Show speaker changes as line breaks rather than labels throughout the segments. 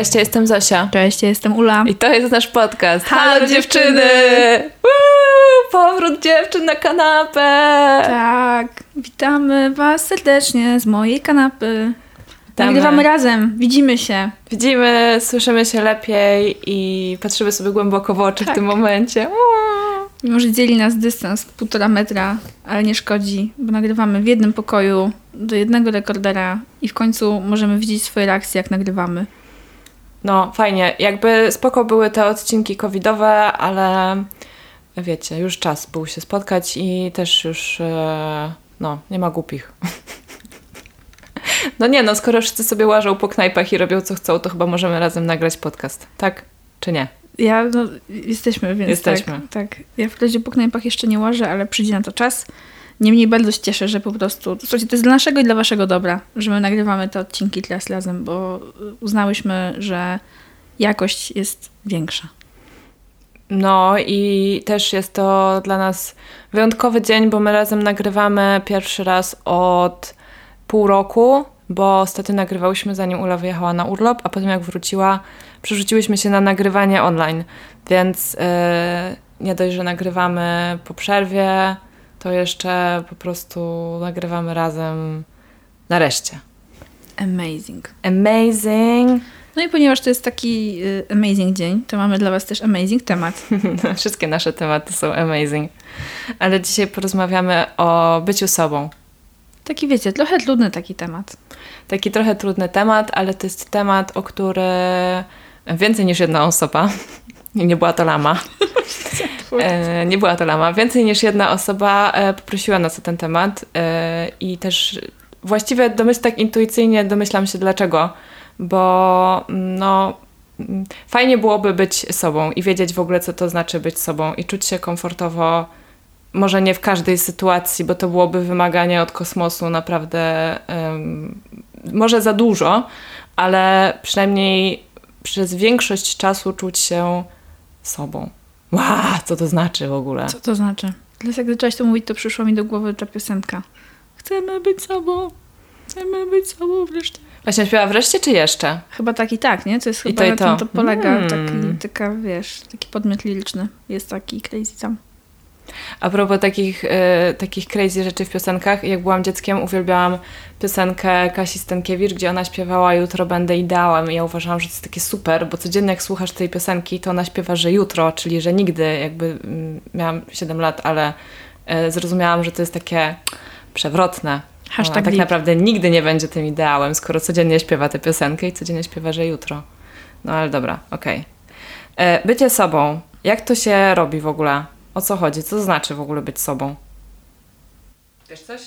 Cześć, ja jestem Zosia.
Cześć, ja jestem Ula.
I to jest nasz podcast.
Halo, dziewczyny!
Woo! Powrót dziewczyn na kanapę!
Tak, witamy Was serdecznie z mojej kanapy.
Witamy.
Nagrywamy razem, widzimy się.
Widzimy, słyszymy się lepiej i patrzymy sobie głęboko w oczy
Tak.
w tym momencie. Uuu.
Mimo, że dzieli nas dystans półtora metra, ale nie szkodzi, bo nagrywamy w jednym pokoju do jednego rekordera i w końcu możemy widzieć swoje reakcje, jak nagrywamy.
No, fajnie. Jakby spoko były te odcinki covidowe, ale wiecie, już czas był się spotkać i też już, e, no, nie ma głupich. No nie, no skoro wszyscy sobie łażą po knajpach i robią co chcą, to chyba możemy razem nagrać podcast. Tak? Czy nie?
Ja, no, jesteśmy, więc
Jesteśmy.
Tak, tak. Ja w razie po knajpach jeszcze nie łażę, ale przyjdzie na to czas. Niemniej bardzo się cieszę, że po prostu, słuchajcie, to jest dla naszego i dla waszego dobra, że my nagrywamy te odcinki teraz razem, bo uznałyśmy, że jakość jest większa.
No i też jest to dla nas wyjątkowy dzień, bo my razem nagrywamy pierwszy raz od pół roku, bo ostatnio nagrywałyśmy zanim Ula wyjechała na urlop, a potem jak wróciła, przerzuciłyśmy się na nagrywanie online, więc yy, nie dość, że nagrywamy po przerwie, to jeszcze po prostu nagrywamy razem nareszcie.
Amazing.
Amazing!
No i ponieważ to jest taki y, amazing dzień, to mamy dla was też amazing temat.
Wszystkie nasze tematy są amazing. Ale dzisiaj porozmawiamy o byciu sobą.
Taki wiecie, trochę trudny taki temat.
Taki trochę trudny temat, ale to jest temat, o który więcej niż jedna osoba, i nie była to lama, e, nie była to lama, więcej niż jedna osoba e, poprosiła nas o ten temat e, i też właściwie domyśl, tak intuicyjnie domyślam się dlaczego, bo no fajnie byłoby być sobą i wiedzieć w ogóle, co to znaczy być sobą i czuć się komfortowo może nie w każdej sytuacji, bo to byłoby wymaganie od kosmosu naprawdę em, może za dużo, ale przynajmniej przez większość czasu czuć się sobą. Wow, co to znaczy w ogóle?
Co to znaczy? Teraz jak zaczęłaś to mówić, to przyszła mi do głowy ta piosenka. Chcemy być sobą, chcemy być sobą wreszcie.
Właśnie śpiewa wreszcie czy jeszcze?
Chyba tak i tak, nie? To jest
I
chyba
to i
na
to.
tym to polega.
Mm.
Taki, taka, wiesz, taki podmiot liryczny jest taki crazy tam.
A propos takich, e, takich crazy rzeczy w piosenkach, jak byłam dzieckiem, uwielbiałam piosenkę Kasi Stankiewicz, gdzie ona śpiewała Jutro będę ideałem i ja uważałam, że to jest takie super, bo codziennie jak słuchasz tej piosenki, to ona śpiewa, że jutro, czyli że nigdy, jakby mm, miałam 7 lat, ale e, zrozumiałam, że to jest takie przewrotne.
Hashtag
ona tak naprawdę nigdy nie będzie tym ideałem, skoro codziennie śpiewa tę piosenkę i codziennie śpiewa, że jutro. No ale dobra, okej. E, Bycie sobą. Jak to się robi w ogóle? O co chodzi? Co to znaczy w ogóle być sobą? Wiesz coś?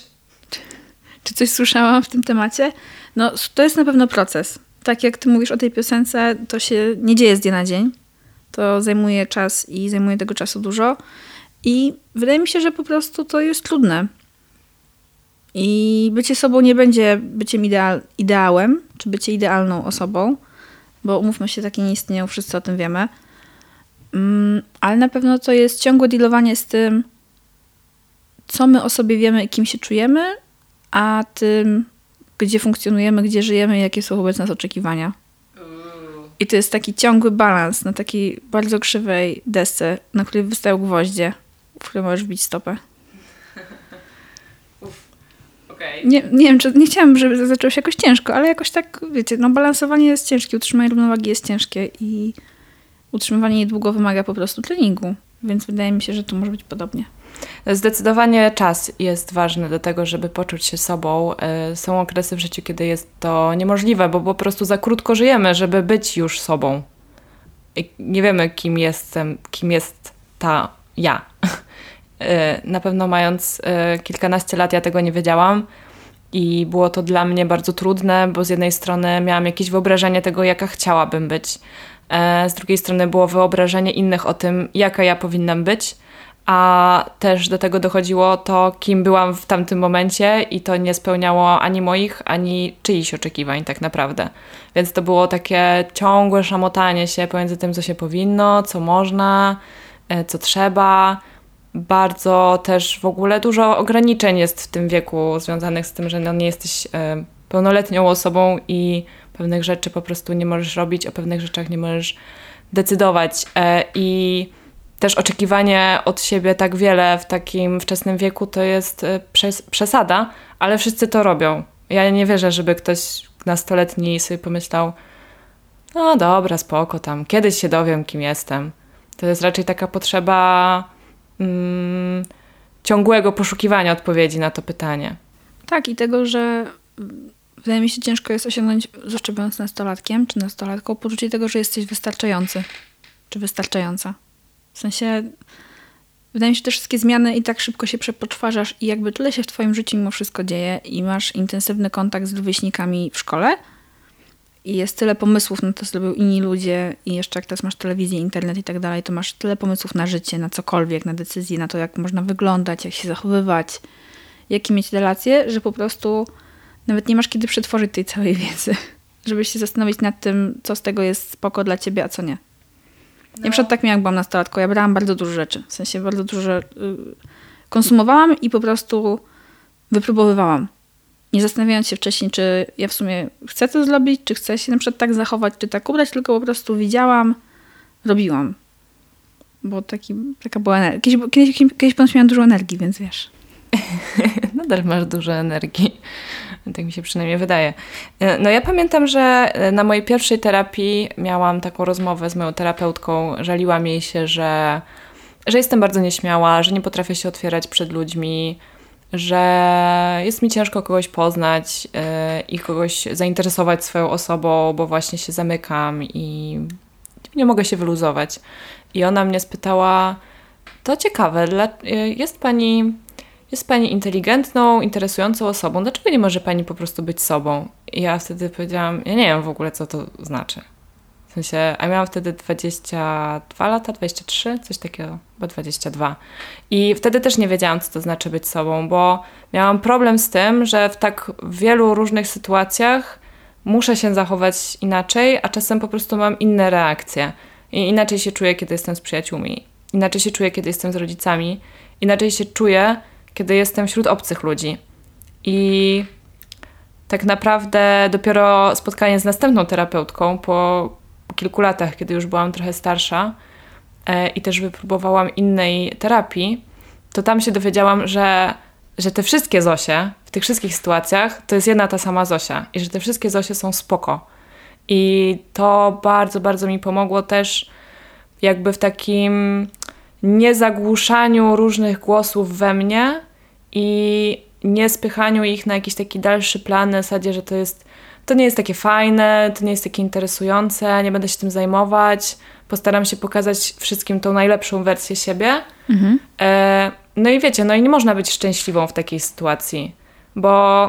Czy coś słyszałam w tym temacie? No, to jest na pewno proces. Tak jak ty mówisz o tej piosence, to się nie dzieje z dnia na dzień. To zajmuje czas i zajmuje tego czasu dużo. I wydaje mi się, że po prostu to jest trudne. I bycie sobą nie będzie byciem ideal, ideałem, czy bycie idealną osobą, bo umówmy się, takie nie istnieją, wszyscy o tym wiemy. Mm, ale na pewno to jest ciągłe dealowanie z tym, co my o sobie wiemy i kim się czujemy, a tym, gdzie funkcjonujemy, gdzie żyjemy i jakie są wobec nas oczekiwania. I to jest taki ciągły balans na takiej bardzo krzywej desce, na której wystają gwoździe, w które możesz wbić stopę. Nie, nie wiem, czy nie chciałam, żeby zaczęło się jakoś ciężko, ale jakoś tak, wiecie, no balansowanie jest ciężkie, utrzymanie równowagi jest ciężkie i utrzymywanie jej długo wymaga po prostu treningu. Więc wydaje mi się, że tu może być podobnie.
Zdecydowanie czas jest ważny do tego, żeby poczuć się sobą. Y, Są okresy w życiu, kiedy jest to niemożliwe, bo po prostu za krótko żyjemy, żeby być już sobą. I nie wiemy, kim jestem, kim jest ta ja. Y, Na pewno mając y, kilkanaście lat, ja tego nie wiedziałam. I było to dla mnie bardzo trudne, bo z jednej strony miałam jakieś wyobrażenie tego, jaka chciałabym być. E, Z drugiej strony było wyobrażenie innych o tym, jaka ja powinnam być a też do tego dochodziło to, kim byłam w tamtym momencie i to nie spełniało ani moich, ani czyichś oczekiwań tak naprawdę. Więc to było takie ciągłe szamotanie się pomiędzy tym, co się powinno, co można, e, co trzeba. Bardzo też w ogóle dużo ograniczeń jest w tym wieku związanych z tym, że no nie jesteś e, pełnoletnią osobą i Pewnych rzeczy po prostu nie możesz robić, o pewnych rzeczach nie możesz decydować. E, I też oczekiwanie od siebie tak wiele w takim wczesnym wieku to jest e, przesada, ale wszyscy to robią. Ja nie wierzę, żeby ktoś nastoletni sobie pomyślał, no dobra, spoko tam, kiedyś się dowiem, kim jestem. To jest raczej taka potrzeba mm, ciągłego poszukiwania odpowiedzi na to pytanie.
Tak, i tego, że wydaje mi się ciężko jest osiągnąć, zwłaszcza będąc nastolatkiem czy nastolatką, poczucie tego, że jesteś wystarczający czy wystarczająca. W sensie, wydaje mi się, że te wszystkie zmiany i tak szybko się przepoczwarzasz i jakby tyle się w twoim życiu mimo wszystko dzieje i masz intensywny kontakt z rówieśnikami w szkole i jest tyle pomysłów na to, co robią inni ludzie i jeszcze jak teraz masz telewizję, internet i tak dalej, to masz tyle pomysłów na życie, na cokolwiek, na decyzje, na to, jak można wyglądać, jak się zachowywać, jakie mieć relacje, że po prostu nawet nie masz kiedy przetworzyć tej całej wiedzy, żeby się zastanowić nad tym, co z tego jest spoko dla ciebie, a co nie. No. Ja przykład tak miałam, jak byłam nastolatką. Ja brałam bardzo dużo rzeczy. W sensie bardzo dużo y, konsumowałam i po prostu wypróbowywałam. Nie zastanawiając się wcześniej, czy ja w sumie chcę to zrobić, czy chcę się na przykład tak zachować, czy tak ubrać, tylko po prostu widziałam, robiłam. Bo taki, taka była energia. Kiedyś, kiedyś, kiedyś miałam dużo energii, więc wiesz.
Nadal masz dużo energii. Tak mi się przynajmniej wydaje. E, no ja pamiętam, że e, na mojej pierwszej terapii miałam taką rozmowę z moją terapeutką. Żaliłam jej się, że, że jestem bardzo nieśmiała, że nie potrafię się otwierać przed ludźmi, że jest mi ciężko kogoś poznać yy, i kogoś zainteresować swoją osobą, bo właśnie się zamykam i nie mogę się wyluzować. I ona mnie spytała, to ciekawe, jest pani jest pani inteligentną, interesującą osobą, dlaczego nie może pani po prostu być sobą? I ja wtedy powiedziałam, ja nie wiem w ogóle, co to znaczy. W sensie, a miałam wtedy 22 lata, 23, coś takiego, bo 22. I wtedy też nie wiedziałam, co to znaczy być sobą, bo miałam problem z tym, że w tak wielu różnych sytuacjach muszę się zachować inaczej, a czasem po prostu mam inne reakcje. I inaczej się czuję, kiedy jestem z przyjaciółmi, inaczej się czuję, kiedy jestem z rodzicami, inaczej się czuję, kiedy jestem wśród obcych ludzi. I tak naprawdę dopiero spotkanie z następną terapeutką po kilku latach, kiedy już byłam trochę starsza e, i też wypróbowałam innej terapii, to tam się dowiedziałam, że, że te wszystkie Zosie w tych wszystkich sytuacjach to jest jedna ta sama Zosia i że te wszystkie Zosie są spoko. I to bardzo, bardzo mi pomogło też jakby w takim niezagłuszaniu różnych głosów we mnie i nie spychaniu ich na jakiś taki dalszy plan na zasadzie, że to jest to nie jest takie fajne, to nie jest takie interesujące, nie będę się tym zajmować, postaram się pokazać wszystkim tą najlepszą wersję siebie. Mhm. E, no i wiecie, no i nie można być szczęśliwą w takiej sytuacji, bo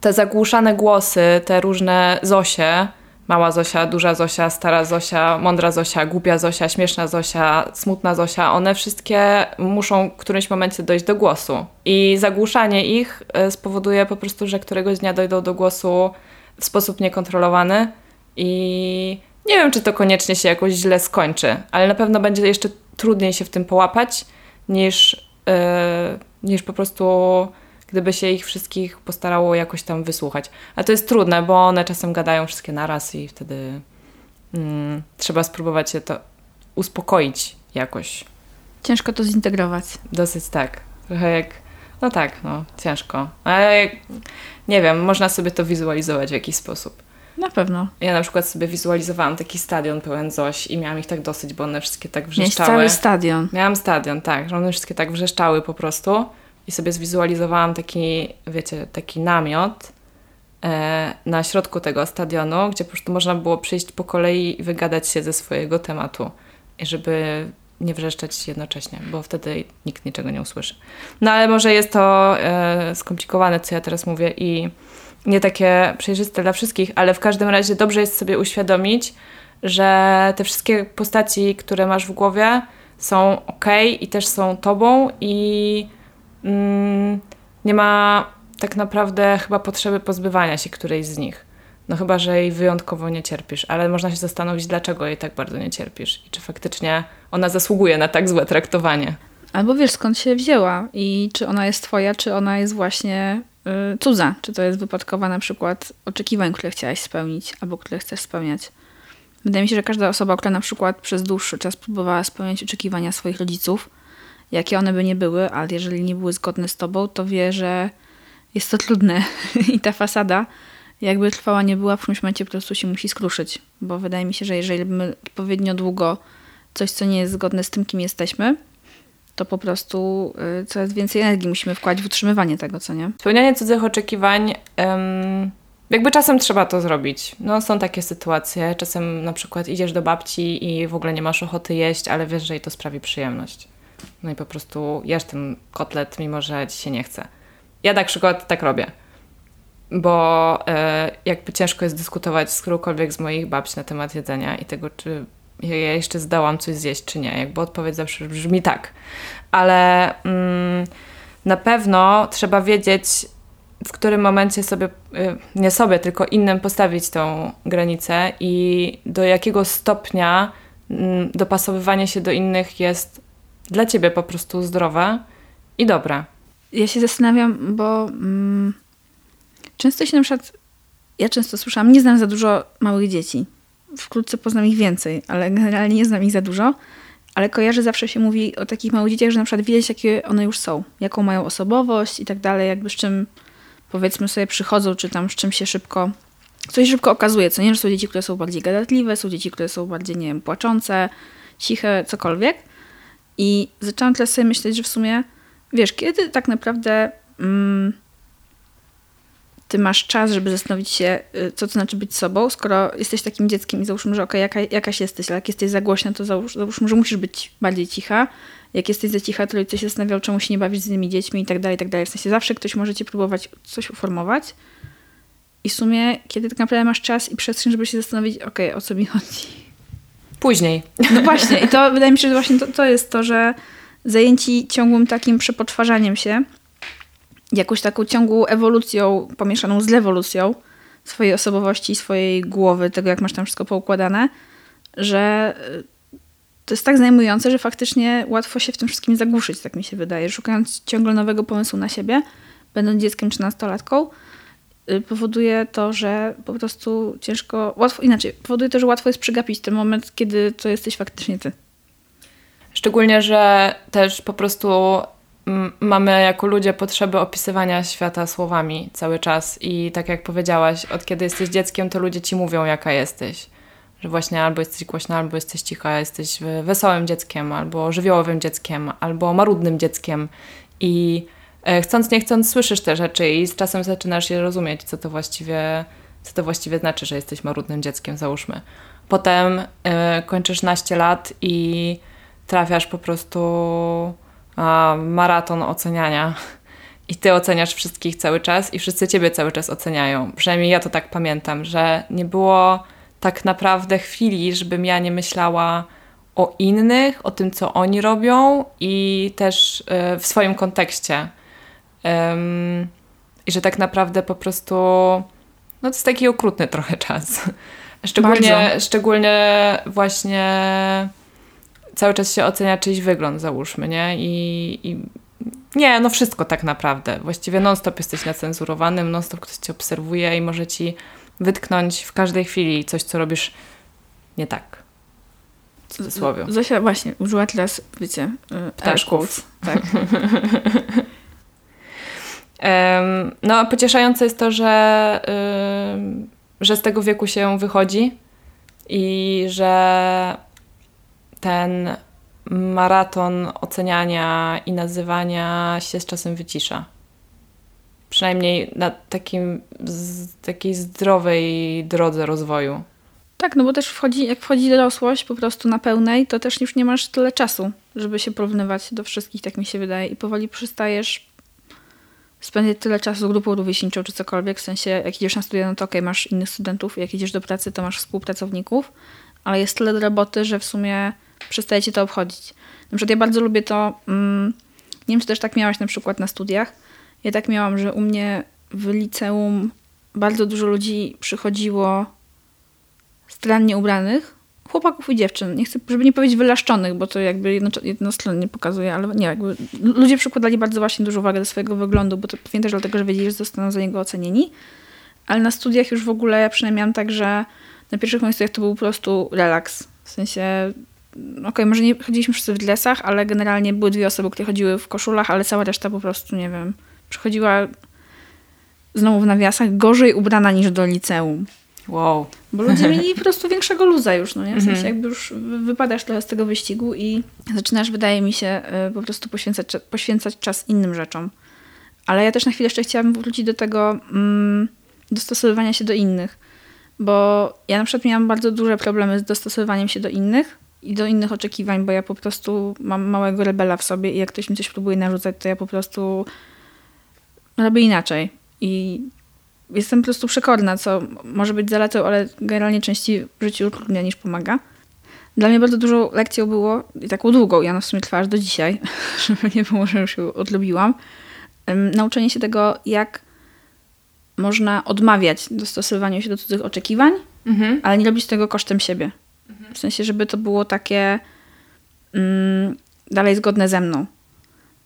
te zagłuszane głosy, te różne Zosie, mała Zosia, duża Zosia, stara Zosia, mądra Zosia, głupia Zosia, śmieszna Zosia, smutna Zosia, one wszystkie muszą w którymś momencie dojść do głosu. I zagłuszanie ich e, spowoduje po prostu, że któregoś dnia dojdą do głosu w sposób niekontrolowany i nie wiem, czy to koniecznie się jakoś źle skończy, ale na pewno będzie jeszcze trudniej się w tym połapać niż, yy, niż po prostu gdyby się ich wszystkich postarało jakoś tam wysłuchać. A to jest trudne, bo one czasem gadają wszystkie naraz i wtedy mm, trzeba spróbować się to uspokoić jakoś.
Ciężko to zintegrować.
Dosyć tak. Trochę jak. No tak, no, ciężko. Ale nie wiem, można sobie to wizualizować w jakiś sposób.
Na pewno.
Ja na przykład sobie wizualizowałam taki stadion pełen Zoś i miałam ich tak dosyć, bo one wszystkie tak wrzeszczały.
Miałeś cały stadion.
Miałam stadion, tak, że one wszystkie tak wrzeszczały po prostu i sobie zwizualizowałam taki, wiecie, taki namiot e, na środku tego stadionu, gdzie po prostu można było przyjść po kolei i wygadać się ze swojego tematu. Żeby nie wrzeszczeć jednocześnie, bo wtedy nikt niczego nie usłyszy. No ale może jest to e, skomplikowane, co ja teraz mówię i nie takie przejrzyste dla wszystkich, ale w każdym razie dobrze jest sobie uświadomić, że te wszystkie postaci, które masz w głowie są ok i też są tobą i nie ma tak naprawdę chyba potrzeby pozbywania się którejś z nich. No chyba, że jej wyjątkowo nie cierpisz, ale można się zastanowić, dlaczego jej tak bardzo nie cierpisz i czy faktycznie ona zasługuje na tak złe traktowanie.
Albo wiesz, skąd się wzięła i czy ona jest twoja, czy ona jest właśnie y, cudza, czy to jest wypadkowa na przykład oczekiwań, które chciałaś spełnić albo które chcesz spełniać. Wydaje mi się, że każda osoba, która na przykład przez dłuższy czas próbowała spełniać oczekiwania swoich rodziców, jakie one by nie były, ale jeżeli nie były zgodne z tobą, to wie, że jest to trudne i ta fasada, jakby trwała nie była, w którymś momencie po prostu się musi skruszyć, bo wydaje mi się, że jeżeli my odpowiednio długo coś, co nie jest zgodne z tym, kim jesteśmy, to po prostu y, coraz więcej energii musimy wkładać w utrzymywanie tego, co nie?
Spełnianie cudzych oczekiwań, jakby czasem trzeba to zrobić. No, są takie sytuacje. Czasem na przykład idziesz do babci i w ogóle nie masz ochoty jeść, ale wiesz, że jej to sprawi przyjemność. No i po prostu jesz ten kotlet, mimo że ci się nie chce. Ja na przykład tak robię. Bo e, jakby ciężko jest dyskutować z którąkolwiek z moich babci na temat jedzenia i tego, czy ja jeszcze zdałam coś zjeść, czy nie. Jakby odpowiedź zawsze brzmi tak. Ale mm, na pewno trzeba wiedzieć, w którym momencie sobie, y, nie sobie, tylko innym postawić tą granicę i do jakiego stopnia mm, dopasowywanie się do innych jest dla ciebie po prostu zdrowe i dobre.
Ja się zastanawiam, bo mm, często się na przykład, ja często słyszałam, nie znam za dużo małych dzieci. Wkrótce poznam ich więcej, ale generalnie nie znam ich za dużo. Ale kojarzę, zawsze się mówi o takich małych dzieciach, że na przykład wiedzieć, jakie one już są, jaką mają osobowość i tak dalej, jakby z czym powiedzmy sobie przychodzą, czy tam z czym się szybko, coś szybko okazuje, co nie, że są dzieci, które są bardziej gadatliwe, są dzieci, które są bardziej, nie wiem, płaczące, ciche, cokolwiek. I zaczęłam teraz sobie myśleć, że w sumie, wiesz, kiedy tak naprawdę mm, ty masz czas, żeby zastanowić się, y, co to znaczy być sobą, skoro jesteś takim dzieckiem i załóżmy, że okej, okay, jaka, jakaś jesteś, ale jak jesteś za głośna, to załóż, załóżmy, że musisz być bardziej cicha. Jak jesteś za cicha, to rodzice się zastanawiał, czemu się nie bawić z innymi dziećmi i tak dalej, i tak dalej. W sensie zawsze ktoś może cię próbować coś uformować. I w sumie, kiedy tak naprawdę masz czas i przestrzeń, żeby się zastanowić, okej, okay, o co mi chodzi.
Później.
No właśnie, i to wydaje mi się, że właśnie to, to jest to, że zajęci ciągłym takim przepotwarzaniem się, jakąś taką ciągłą ewolucją pomieszaną z lewolucją swojej osobowości, swojej głowy, tego jak masz tam wszystko poukładane, że y, to jest tak zajmujące, że faktycznie łatwo się w tym wszystkim zagłuszyć, tak mi się wydaje. Szukając ciągle nowego pomysłu na siebie, będąc dzieckiem czy nastolatką, powoduje to, że po prostu ciężko, łatwo, inaczej, powoduje to, że łatwo jest przegapić ten moment, kiedy to jesteś faktycznie ty.
Szczególnie, że też po prostu mamy jako ludzie potrzeby opisywania świata słowami cały czas i tak jak powiedziałaś, od kiedy jesteś dzieckiem, to ludzie ci mówią, jaka jesteś. Że właśnie albo jesteś głośna, albo jesteś cicha, jesteś wesołym dzieckiem, albo żywiołowym dzieckiem, albo marudnym dzieckiem. I chcąc, nie chcąc, słyszysz te rzeczy i z czasem zaczynasz je rozumieć, co to właściwie, co to właściwie znaczy, że jesteś marudnym dzieckiem, załóżmy. Potem y, kończysz naście lat i trafiasz po prostu maraton oceniania i ty oceniasz wszystkich cały czas i wszyscy ciebie cały czas oceniają. Przynajmniej ja to tak pamiętam, że nie było tak naprawdę chwili, żebym ja nie myślała o innych, o tym, co oni robią i też y, w swoim kontekście. I że tak naprawdę po prostu no to jest taki okrutny trochę czas. Szczególnie, szczególnie właśnie cały czas się ocenia czyjś wygląd, załóżmy, nie? I, i nie, no wszystko tak naprawdę. Właściwie non-stop jesteś nacenzurowanym, non-stop ktoś cię obserwuje i może ci wytknąć w każdej chwili coś, co robisz nie tak. W cudzysłowie.
Zosia właśnie użyła teraz, wiecie,
y, ptaszków.
Tak.
no, pocieszające jest to, że, że z tego wieku się wychodzi i że ten maraton oceniania i nazywania się z czasem wycisza. Przynajmniej na takim, takiej zdrowej drodze rozwoju.
Tak, no bo też wchodzi, jak wchodzi dorosłość po prostu na pełnej, to też już nie masz tyle czasu, żeby się porównywać do wszystkich, tak mi się wydaje. I powoli przestajesz spędzać tyle czasu z grupą rówieśniczą czy cokolwiek. W sensie, jak idziesz na studia, no to okej, okay, masz innych studentów. Jak idziesz do pracy, to masz współpracowników. Ale jest tyle do roboty, że w sumie przestaje cię to obchodzić. Na przykład ja bardzo lubię to, mm, nie wiem, czy też tak miałaś na przykład na studiach. Ja tak miałam, że u mnie w liceum bardzo dużo ludzi przychodziło strannie ubranych, chłopaków i dziewczyn, nie chcę, żeby nie powiedzieć wylaszczonych, bo to jakby jedno, jednostronnie pokazuje, ale nie, jakby ludzie przykładali bardzo właśnie dużo uwagi do swojego wyglądu, bo to pewnie też dlatego, że wiedzieli, że zostaną za niego ocenieni, ale na studiach już w ogóle ja przynajmniej miałam tak, że na pierwszych moich studiach to był po prostu relaks, w sensie okej, okay, może nie chodziliśmy wszyscy w dresach, ale generalnie były dwie osoby, które chodziły w koszulach, ale cała reszta po prostu, nie wiem, przychodziła znowu w nawiasach gorzej ubrana niż do liceum.
Wow.
Bo ludzie mieli po prostu większego luza już, no nie? W sensie mhm. jakby już wypadasz trochę z tego wyścigu i zaczynasz, wydaje mi się, y, po prostu poświęcać, poświęcać czas innym rzeczom. Ale ja też na chwilę jeszcze chciałabym wrócić do tego mm, dostosowywania się do innych. Bo ja na przykład miałam bardzo duże problemy z dostosowywaniem się do innych i do innych oczekiwań, bo ja po prostu mam małego rebela w sobie i jak ktoś mi coś próbuje narzucać, to ja po prostu robię inaczej. I jestem po prostu przekorna, co może być zaletą, ale generalnie częściej w życiu utrudnia niż pomaga. Dla mnie bardzo dużą lekcją było, i taką długą, ja na w sumie trwa aż do dzisiaj, żeby nie było, że już ją odlubiłam, nauczenie się tego, jak można odmawiać dostosowywaniu się do cudzych oczekiwań, mhm. ale nie robić tego kosztem siebie. W sensie, żeby to było takie um, dalej zgodne ze mną.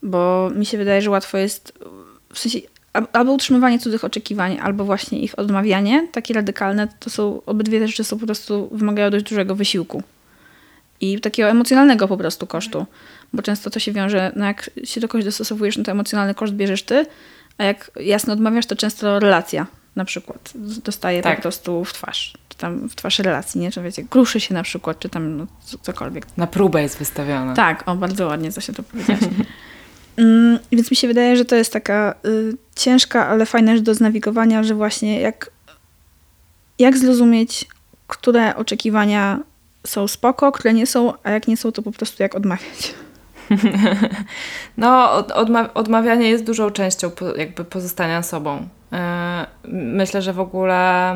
Bo mi się wydaje, że łatwo jest, w sensie albo utrzymywanie cudzych oczekiwań, albo właśnie ich odmawianie, takie radykalne, to są obydwie te rzeczy są po prostu, wymagają dość dużego wysiłku. I takiego emocjonalnego po prostu kosztu. Bo często to się wiąże, no jak się do kogoś dostosowujesz, no to emocjonalny koszt bierzesz ty, a jak jasno odmawiasz, to często relacja na przykład dostaje tak. po prostu w twarz. Czy tam w twarz relacji, nie? Czy wiecie, kruszy się na przykład, czy tam no, cokolwiek.
Na próbę jest wystawiona.
Tak, o bardzo ładnie, co się to powiedziałaś. Mm, więc mi się wydaje, że to jest taka y, ciężka, ale fajna rzecz do znawigowania, że właśnie jak, jak zrozumieć, które oczekiwania są spoko, które nie są, a jak nie są, to po prostu jak odmawiać.
No, odma odmawianie jest dużą częścią jakby pozostania sobą. E, myślę, że w ogóle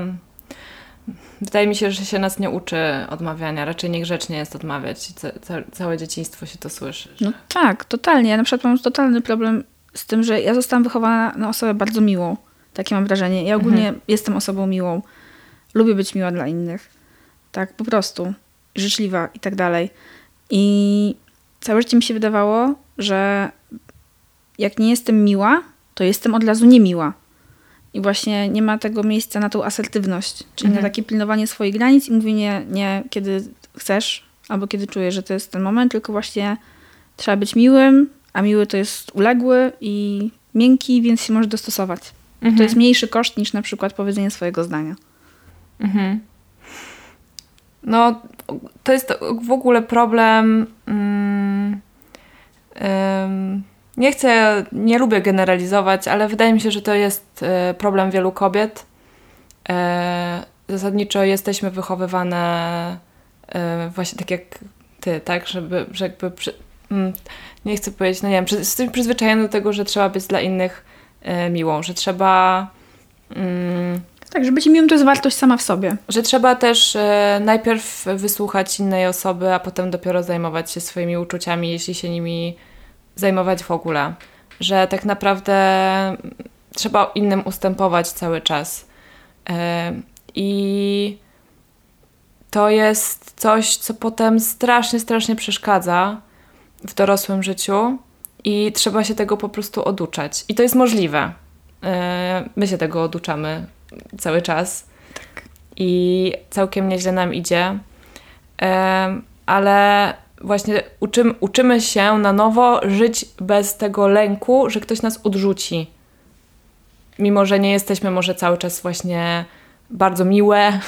wydaje mi się, że się nas nie uczy odmawiania. Raczej niegrzecznie jest odmawiać. Ca całe dzieciństwo się to słyszy.
Że... No tak, totalnie. Ja na przykład mam totalny problem z tym, że ja zostałam wychowana na osobę bardzo miłą. Takie mam wrażenie. Ja ogólnie mhm. jestem osobą miłą. Lubię być miła dla innych. Tak, po prostu. Życzliwa i tak dalej. I całe życie mi się wydawało, że jak nie jestem miła, to jestem od razu niemiła. I właśnie nie ma tego miejsca na tą asertywność, czyli mhm. na takie pilnowanie swoich granic i mówienie nie kiedy chcesz, albo kiedy czujesz, że to jest ten moment, tylko właśnie trzeba być miłym, a miły to jest uległy i miękki, więc się może dostosować. Mhm. To jest mniejszy koszt niż na przykład powiedzenie swojego zdania. Mhm.
No, to jest w ogóle problem. Um, nie chcę, nie lubię generalizować, ale wydaje mi się, że to jest e, problem wielu kobiet. E, zasadniczo jesteśmy wychowywane e, właśnie tak jak ty, tak, żeby, że jakby przy, mm, nie chcę powiedzieć, no nie wiem, jesteśmy przyzwyczajeni do tego, że trzeba być dla innych miłą, że trzeba
mm, tak, że być miłym to jest wartość sama w sobie.
Że trzeba też e, najpierw wysłuchać innej osoby, a potem dopiero zajmować się swoimi uczuciami, jeśli się nimi zajmować w ogóle. Że tak naprawdę trzeba innym ustępować cały czas. I to jest coś, co potem strasznie, strasznie przeszkadza w dorosłym życiu i trzeba się tego po prostu oduczać. I to jest możliwe. My się tego oduczamy cały czas. Tak. I całkiem nieźle nam idzie. Ale właśnie uczymy, uczymy się na nowo żyć bez tego lęku, że ktoś nas odrzuci. Mimo, że nie jesteśmy może cały czas właśnie bardzo miłe,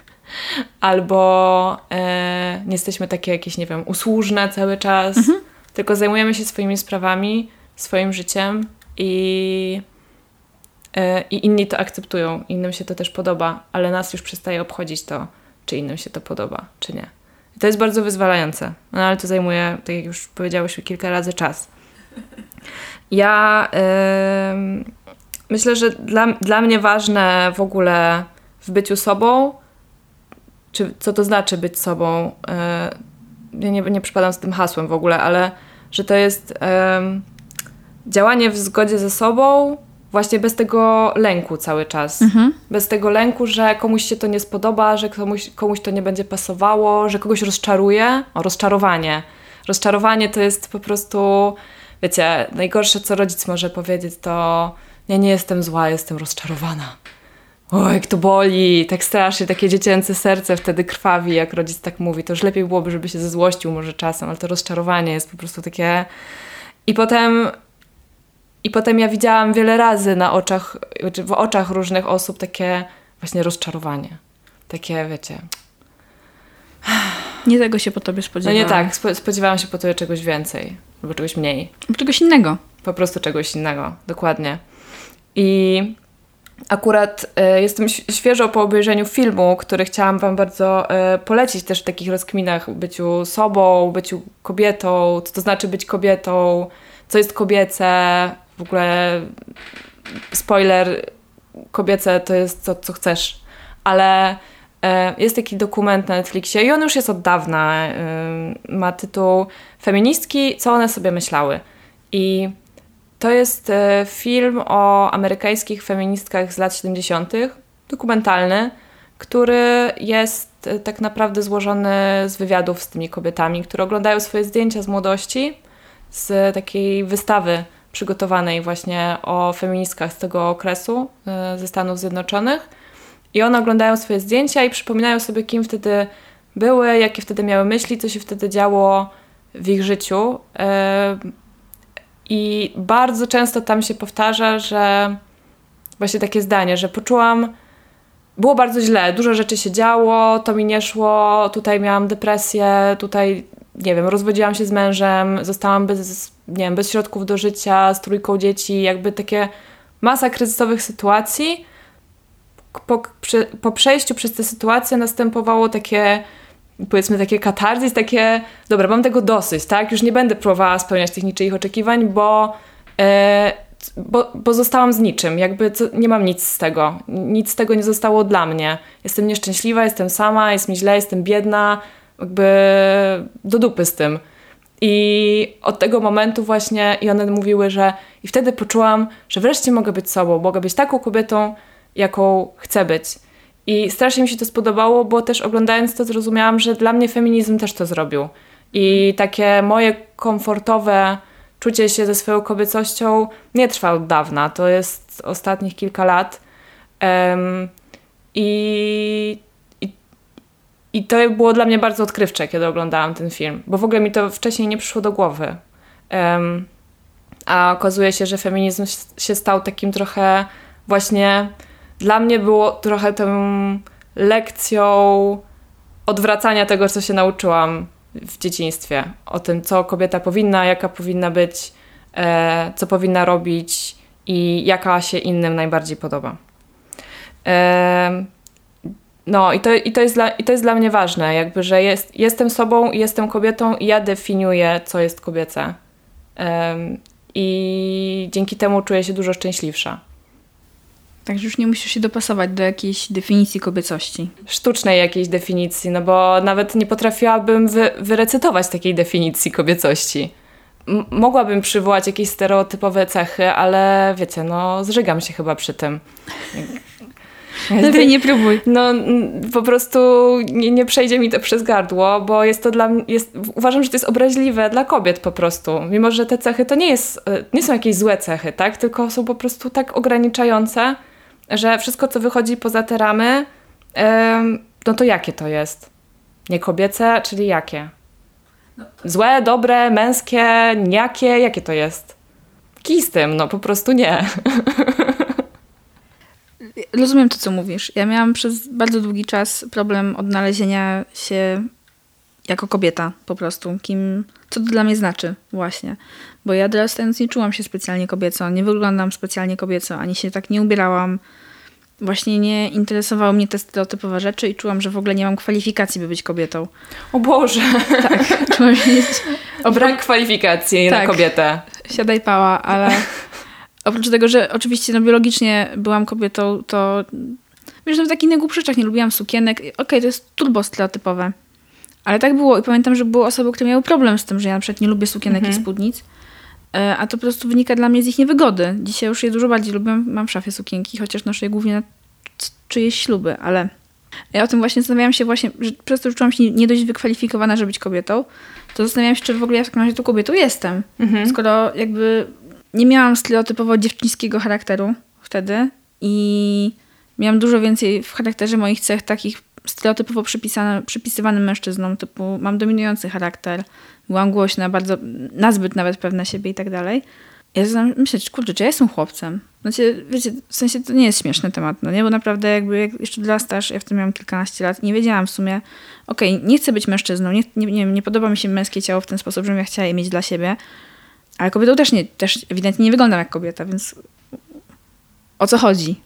albo e, nie jesteśmy takie jakieś, nie wiem, usłużne cały czas, mhm. tylko zajmujemy się swoimi sprawami, swoim życiem i, e, i inni to akceptują, innym się to też podoba, ale nas już przestaje obchodzić to, czy innym się to podoba, czy nie. To jest bardzo wyzwalające, no ale to zajmuje, tak jak już powiedziałyśmy kilka razy, czas. Ja yy, myślę, że dla, dla mnie ważne w ogóle w byciu sobą, czy co to znaczy być sobą, yy, ja nie, nie przypadam z tym hasłem w ogóle, ale że to jest yy, działanie w zgodzie ze sobą właśnie bez tego lęku cały czas. Mhm. Bez tego lęku, że komuś się to nie spodoba, że komuś, komuś to nie będzie pasowało, że kogoś rozczaruje. O, rozczarowanie. Rozczarowanie to jest po prostu, wiecie, najgorsze, co rodzic może powiedzieć, to ja nie jestem zła, jestem rozczarowana. O, jak to boli, tak strasznie, takie dziecięce serce wtedy krwawi, jak rodzic tak mówi. To już lepiej byłoby, żeby się zezłościł może czasem, ale to rozczarowanie jest po prostu takie... I potem i potem ja widziałam wiele razy na oczach, znaczy w oczach różnych osób takie właśnie rozczarowanie. Takie, wiecie.
Nie tego się po tobie spodziewałam.
No nie tak, spodziewałam się po tobie czegoś więcej, albo czegoś mniej.
Albo czegoś innego.
Po prostu czegoś innego, dokładnie. I akurat y, jestem świeżo po obejrzeniu filmu, który chciałam Wam bardzo y, polecić też w takich rozkminach byciu sobą, byciu kobietą, co to znaczy być kobietą, co jest kobiece, w ogóle spoiler, kobiece to jest to, co chcesz, ale e, jest taki dokument na Netflixie i on już jest od dawna. E, ma tytuł Feministki, co one sobie myślały. I to jest e, film o amerykańskich feministkach z lat 70., dokumentalny, który jest tak naprawdę złożony z wywiadów z tymi kobietami, które oglądają swoje zdjęcia z młodości, z takiej wystawy przygotowanej właśnie o feministkach z tego okresu e, ze Stanów Zjednoczonych. I one oglądają swoje zdjęcia i przypominają sobie, kim wtedy były, jakie wtedy miały myśli, co się wtedy działo w ich życiu. E, I bardzo często tam się powtarza, że właśnie takie zdanie, że poczułam, było bardzo źle, dużo rzeczy się działo, to mi nie szło, tutaj miałam depresję, tutaj nie wiem, rozwodziłam się z mężem, zostałam bez, nie wiem, bez środków do życia, z trójką dzieci, jakby takie masa kryzysowych sytuacji. Po, po przejściu przez te sytuacje następowało takie powiedzmy takie katarzis, takie dobra, mam tego dosyć, tak? Już nie będę próbowała spełniać tych niczyich oczekiwań, bo, e, bo, bo zostałam z niczym, jakby co, nie mam nic z tego. Nic z tego nie zostało dla mnie. Jestem nieszczęśliwa, jestem sama, jest mi źle, jestem biedna, jakby do dupy z tym. I od tego momentu właśnie i one mówiły, że i wtedy poczułam, że wreszcie mogę być sobą, mogę być taką kobietą, jaką chcę być. I strasznie mi się to spodobało, bo też oglądając to zrozumiałam, że dla mnie feminizm też to zrobił. I takie moje komfortowe czucie się ze swoją kobiecością nie trwa od dawna. To jest ostatnich kilka lat. Um, I i to było dla mnie bardzo odkrywcze, kiedy oglądałam ten film, bo w ogóle mi to wcześniej nie przyszło do głowy. Um, a okazuje się, że feminizm się stał takim trochę właśnie dla mnie było trochę tą lekcją odwracania tego, co się nauczyłam w dzieciństwie. O tym, co kobieta powinna, jaka powinna być, e, co powinna robić i jaka się innym najbardziej podoba. E, no i to, i, to jest dla, i to jest dla mnie ważne, jakby, że jest, jestem sobą, jestem kobietą i ja definiuję, co jest kobiece. Um, I dzięki temu czuję się dużo szczęśliwsza.
Także już nie musisz się dopasować do jakiejś definicji kobiecości.
Sztucznej jakiejś definicji, no bo nawet nie potrafiłabym wy, wyrecytować takiej definicji kobiecości. M mogłabym przywołać jakieś stereotypowe cechy, ale wiecie, no zżygam się chyba przy tym.
Lepiej nie próbuj.
No po prostu nie, nie, przejdzie mi to przez gardło, bo jest to dla mnie, jest, uważam, że to jest obraźliwe dla kobiet po prostu. Mimo, że te cechy to nie, jest, e, nie są jakieś złe cechy, tak? Tylko są po prostu tak ograniczające, że wszystko, co wychodzi poza te ramy, no to jakie to jest? Nie kobiece, czyli jakie? No Złe, dobre, męskie, nijakie, jakie to jest? Kij z tym, no po prostu nie.
rozumiem to, co mówisz. Ja miałam przez bardzo długi czas problem odnalezienia się jako kobieta po prostu. Kim, co to dla mnie znaczy właśnie. Bo ja dorastając nie czułam się specjalnie kobieco, nie wyglądam specjalnie kobieco, ani się tak nie ubierałam. Właśnie nie interesowały mnie te stereotypowe rzeczy i czułam, że w ogóle nie mam kwalifikacji, by być kobietą.
O Boże!
Tak. Czułam się...
O brak kwalifikacji tak. na kobietę.
Siadaj pała, ale oprócz tego, że oczywiście no, biologicznie byłam kobietą, to wiesz, no, w takich najgłupszych rzeczach nie lubiłam sukienek. Okej, okay, to jest turbo stereotypowe. Ale tak było i pamiętam, że były osoby, które miały problem z tym, że ja na przykład nie lubię sukienek mhm. i spódnic. E, a to po prostu wynika dla mnie z ich niewygody. Dzisiaj już je dużo bardziej lubię. Mam w szafie sukienki, chociaż noszę je głównie na czyjeś śluby, ale ja o tym właśnie zastanawiałam się właśnie, że przez to, że czułam się nie dość wykwalifikowana, żeby być kobietą, to zastanawiałam się, czy w ogóle ja w takim razie tą kobietą jestem. Mhm. Skoro jakby nie miałam stereotypowo dziewczyńskiego charakteru wtedy i miałam dużo więcej w charakterze moich cech takich stereotypowo przypisywanym mężczyznom, typu mam dominujący charakter, byłam głośna, bardzo, nazbyt nawet pewna siebie i tak dalej. Ja zaczynam myśleć, kurczę, czy ja jestem chłopcem? Znaczy, wiecie, w sensie to nie jest śmieszny temat, no nie? Bo naprawdę jakby jak jeszcze dorastasz, ja wtedy miałam kilkanaście lat nie wiedziałam w sumie, okej, okay, nie chcę być mężczyzną, nie, nie, nie, nie podoba mi się męskie ciało w ten sposób, żebym ja chciała je mieć dla siebie, ale kobietą też, nie, też ewidentnie nie wyglądam jak kobieta, więc o co chodzi?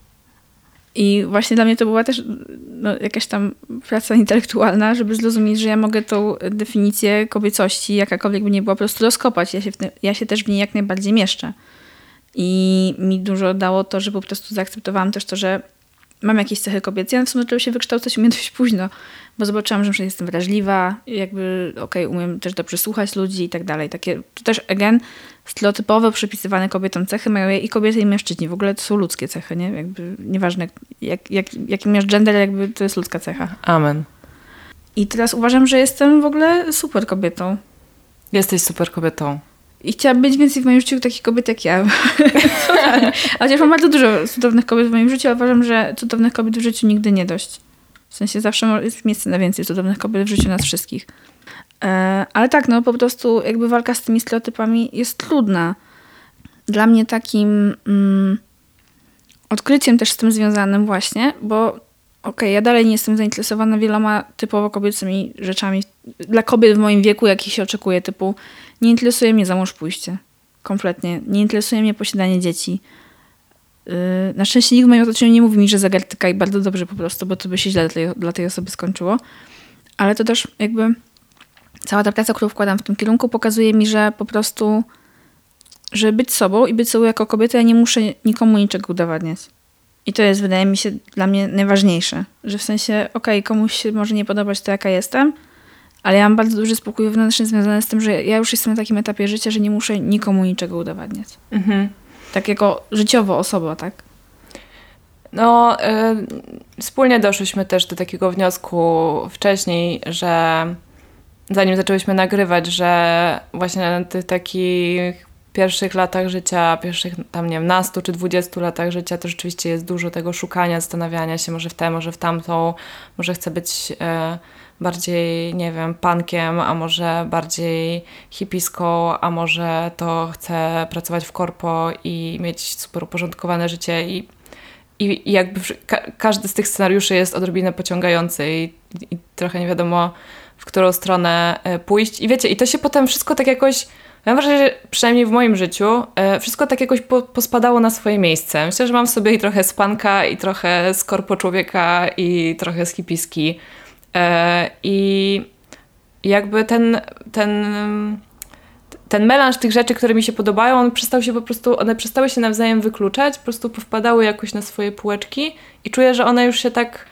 I właśnie dla mnie to była też no, jakaś tam praca intelektualna, żeby zrozumieć, że ja mogę tą definicję kobiecości, jakakolwiek by nie była, po prostu rozkopać. Ja się, ja się też w niej jak najbardziej mieszczę. I mi dużo dało to, że po prostu zaakceptowałam też to, że mam jakieś cechy kobiece. Ja w sumie zaczęłam się wykształcać umiem dość późno, bo zobaczyłam, że jestem wrażliwa, jakby okej, okay, umiem też dobrze słuchać ludzi i tak dalej. Takie, to też, again, stereotypowo przypisywane kobietom cechy mają i kobiety i mężczyźni. W ogóle to są ludzkie cechy, nie? Jakby nieważne jak, jak, jaki masz gender, jakby to jest ludzka cecha.
Amen.
I teraz uważam, że jestem w ogóle super kobietą.
Jesteś super kobietą.
I chciałabym być więcej w moim życiu takich kobiet jak ja. Chociaż mam bardzo dużo cudownych kobiet w moim życiu, ale uważam, że cudownych kobiet w życiu nigdy nie dość. W sensie zawsze jest miejsce na więcej cudownych kobiet w życiu nas wszystkich. E, ale tak, no po prostu jakby walka z tymi stereotypami jest trudna. Dla mnie takim mm, odkryciem też z tym związanym właśnie, bo okej, okay, ja dalej nie jestem zainteresowana wieloma typowo kobiecymi rzeczami. Dla kobiet w moim wieku, jakich się oczekuje, typu nie interesuje mnie za mąż pójście. Kompletnie. Nie interesuje mnie posiadanie dzieci. Yy, na szczęście nikt w moim otoczeniu nie mówi mi, że zagartyka i bardzo dobrze po prostu, bo to by się źle dla tej, dla tej osoby skończyło. Ale to też jakby cała ta praca, którą wkładam w tym kierunku, pokazuje mi, że po prostu, żeby być sobą i być sobą jako kobieta, ja nie muszę nikomu niczego udowadniać. I to jest, wydaje mi się, dla mnie najważniejsze. Że w sensie, okej, okay, komuś się może nie podobać to, jaka jestem, ale ja mam bardzo duży spokój wewnętrzny związany z tym, że ja już jestem na takim etapie życia, że nie muszę nikomu niczego udowadniać. Mhm. Tak jako życiowo osoba, tak?
No, y, wspólnie doszliśmy też do takiego wniosku wcześniej, że zanim zaczęłyśmy nagrywać, że właśnie na tych takich pierwszych latach życia, pierwszych tam nie wiem, nastu czy dwudziestu latach życia, to rzeczywiście jest dużo tego szukania, zastanawiania się może w tę, może w tamtą, może chcę być e, bardziej, nie wiem, pankiem, a może bardziej hipiską, a może to chcę pracować w korpo i mieć super uporządkowane życie i i, jakby ka każdy z tych scenariuszy jest odrobinę pociągający i, i trochę nie wiadomo, w którą stronę e, pójść. I wiecie, i to się potem wszystko tak jakoś, mam wrażenie, że przynajmniej w moim życiu, e, wszystko tak jakoś po, pospadało na swoje miejsce. Myślę, że mam w sobie i trochę spanka, i trochę z korpo człowieka, i trochę z hipiski. E, I jakby ten, ten, ten melanż tych rzeczy, które mi się podobają, on przestał się po prostu, one przestały się nawzajem wykluczać, po prostu powpadały jakoś na swoje półeczki i czuję, że one już się tak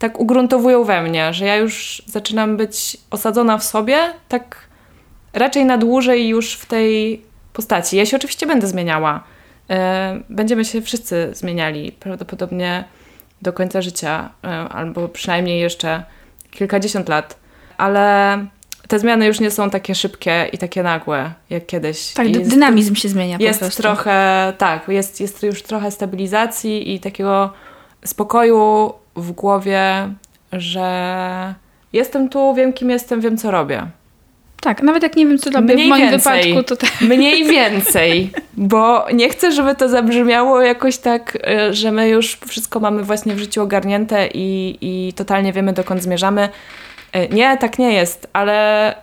tak ugruntowują we mnie, że ja już zaczynam być osadzona w sobie, tak raczej na dłużej już w tej postaci. Ja się oczywiście będę zmieniała. E, będziemy się wszyscy zmieniali prawdopodobnie do końca życia, e, albo przynajmniej jeszcze kilkadziesiąt lat, ale te zmiany już nie są takie szybkie i takie nagłe jak kiedyś.
Tak, jest, dynamizm się zmienia.
Jest trochę, tak, jest, jest już trochę stabilizacji i takiego spokoju w głowie, że jestem tu, wiem kim jestem, wiem co robię.
Tak, nawet jak nie wiem, co robię
mniej
w moim
więcej,
wypadku, to tak.
Mniej więcej, bo nie chcę, żeby to zabrzmiało jakoś tak, y, że my już wszystko mamy właśnie w życiu ogarnięte i, i totalnie wiemy, dokąd zmierzamy. Y, nie, tak nie jest, ale,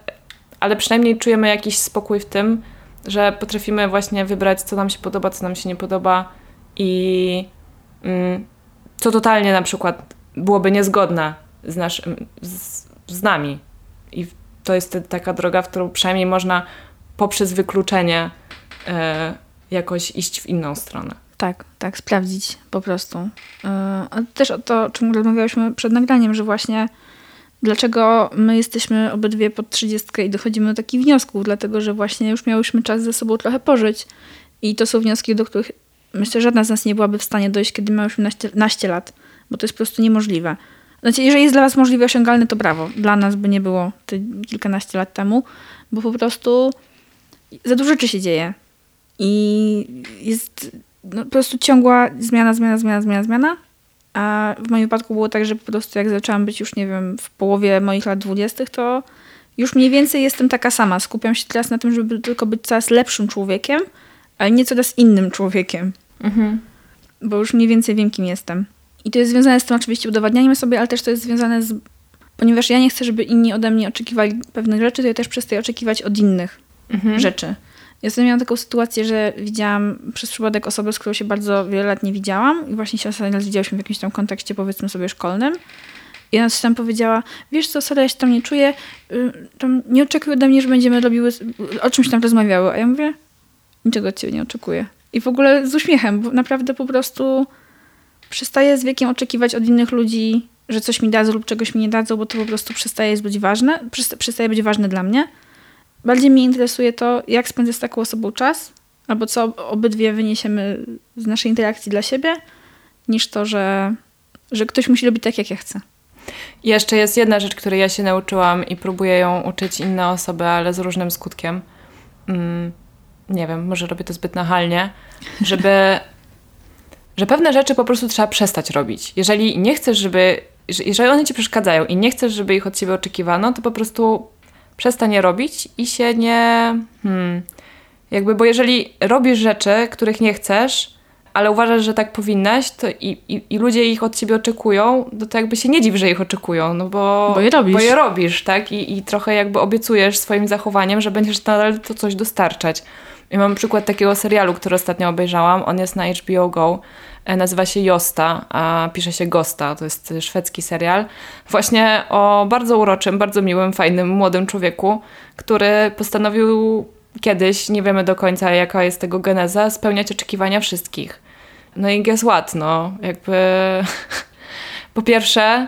ale przynajmniej czujemy jakiś spokój w tym, że potrafimy właśnie wybrać, co nam się podoba, co nam się nie podoba i mm, co totalnie na przykład byłoby niezgodne z, naszym, z, z nami. I to jest taka droga, w którą przynajmniej można poprzez wykluczenie e, jakoś iść w inną stronę.
Tak, tak, sprawdzić po prostu. A też o to, o czym rozmawiałyśmy przed nagraniem, że właśnie Dlaczego my jesteśmy obydwie pod 30 i dochodzimy do takich wniosków? Dlatego, że właśnie już miałyśmy czas ze sobą trochę pożyć. I to są wnioski, do których myślę, że żadna z nas nie byłaby w stanie dojść, kiedy miałyśmy naście, naście lat, bo to jest po prostu niemożliwe. Znaczy, jeżeli jest dla was możliwe osiągalne, to brawo. Dla nas by nie było te kilkanaście lat temu, bo po prostu za dużo rzeczy się dzieje. I jest no, po prostu ciągła zmiana, zmiana, zmiana, zmiana, zmiana. A w moim wypadku było tak, że po prostu jak zaczęłam być już, nie wiem, w połowie moich lat dwudziestych, to już mniej więcej jestem taka sama. Skupiam się teraz na tym, żeby tylko być coraz lepszym człowiekiem, ale nie coraz innym człowiekiem. Mhm. Bo już mniej więcej wiem, kim jestem. I to jest związane z tym oczywiście udowadnianiem sobie, ale też to jest związane z... Ponieważ ja nie chcę, żeby inni ode mnie oczekiwali pewnych rzeczy, to ja też przestaję oczekiwać od innych mhm. rzeczy. Ja sobie miałam taką sytuację, że widziałam przez przypadek osobę, z którą się bardzo wiele lat nie widziałam i właśnie się ostatnio widziałyśmy w jakimś tam kontekście powiedzmy sobie szkolnym. I ona coś tam powiedziała, wiesz co, sorry, ja się tam nie czuję, y, tam nie oczekuj ode mnie, że będziemy robiły, o czymś tam rozmawiały. A ja mówię, niczego od ciebie nie oczekuję. I w ogóle z uśmiechem, bo naprawdę po prostu przestaję z wiekiem oczekiwać od innych ludzi, że coś mi dadzą lub czegoś mi nie dadzą, bo to po prostu przestaje być ważne, przestaje być ważne dla mnie. Bardziej mnie interesuje to, jak spędzę z taką osobą czas, albo co obydwie wyniesiemy z naszej interakcji dla siebie, niż to, że, że ktoś musi robić tak, jak ja chcę.
Jeszcze jest jedna rzecz, której ja się nauczyłam i próbuję ją uczyć inne osoby, ale z różnym skutkiem. Mm, nie wiem, może robię to zbyt nachalnie, żeby że pewne rzeczy po prostu trzeba przestać robić. Jeżeli nie chcesz, żeby, jeżeli one ci przeszkadzają i nie chcesz, żeby ich od ciebie oczekiwano, to po prostu przestań je robić i się nie. Hmm, jakby, bo jeżeli robisz rzeczy, których nie chcesz, ale uważasz, że tak powinnaś, to i, i, i, ludzie ich od ciebie oczekują, no to jakby się nie dziw, że ich oczekują, no bo,
bo je robisz,
bo je robisz tak? I, I trochę jakby obiecujesz swoim zachowaniem, że będziesz nadal to coś dostarczać. Mam przykład takiego serialu, który ostatnio obejrzałam. On jest na HBO Go. E, nazywa się Josta, a pisze się Gosta. To jest szwedzki serial. Właśnie o bardzo uroczym, bardzo miłym, fajnym, młodym człowieku, który postanowił kiedyś, nie wiemy do końca jaka jest tego geneza, spełniać oczekiwania wszystkich. No i guess what, no jakby po pierwsze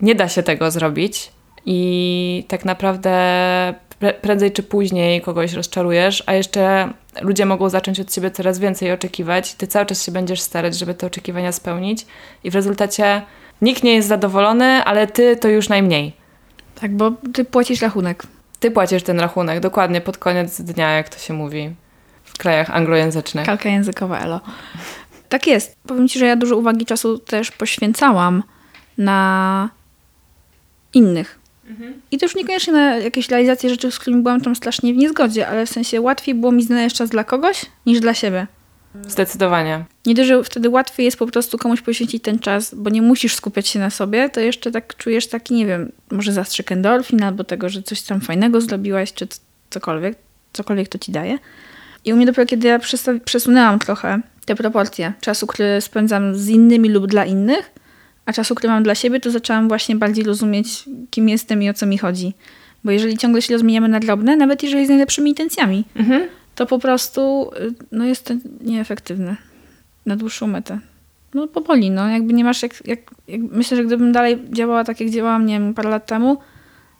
nie da się tego zrobić i tak naprawdę prędzej czy później kogoś rozczarujesz, a jeszcze ludzie mogą zacząć od ciebie coraz więcej oczekiwać. Ty cały czas się będziesz starać, żeby te oczekiwania spełnić i w rezultacie nikt nie jest zadowolony, ale ty to już najmniej.
Tak, bo ty płacisz rachunek.
Ty płacisz ten rachunek, dokładnie pod koniec dnia, jak to się mówi w krajach anglojęzycznych.
Kalka językowa, elo. Tak jest. Powiem ci, że ja dużo uwagi czasu też poświęcałam na innych Mhm. I to już niekoniecznie na jakieś realizacje rzeczy, z którymi byłam tam strasznie w niezgodzie, ale w sensie łatwiej było mi znaleźć czas dla kogoś niż dla siebie.
Zdecydowanie.
Nie dość, że wtedy łatwiej jest po prostu komuś poświęcić ten czas, bo nie musisz skupiać się na sobie, to jeszcze tak czujesz taki, nie wiem, może zastrzyk endorfin albo tego, że coś tam fajnego zrobiłaś, czy cokolwiek, cokolwiek to ci daje. I u mnie dopiero kiedy ja przesunęłam trochę te proporcje czasu, który spędzam z innymi lub dla innych, a czasu, który mam dla siebie, to zaczęłam właśnie bardziej rozumieć, kim jestem i o co mi chodzi. Bo jeżeli ciągle się rozmieniamy na drobne, nawet jeżeli z najlepszymi intencjami, mhm. to po prostu y, no jest to nieefektywne na dłuższą metę. No powoli, no jakby nie masz, jak, jak, jak, myślę, że gdybym dalej działała tak, jak działałam, nie wiem, parę lat temu,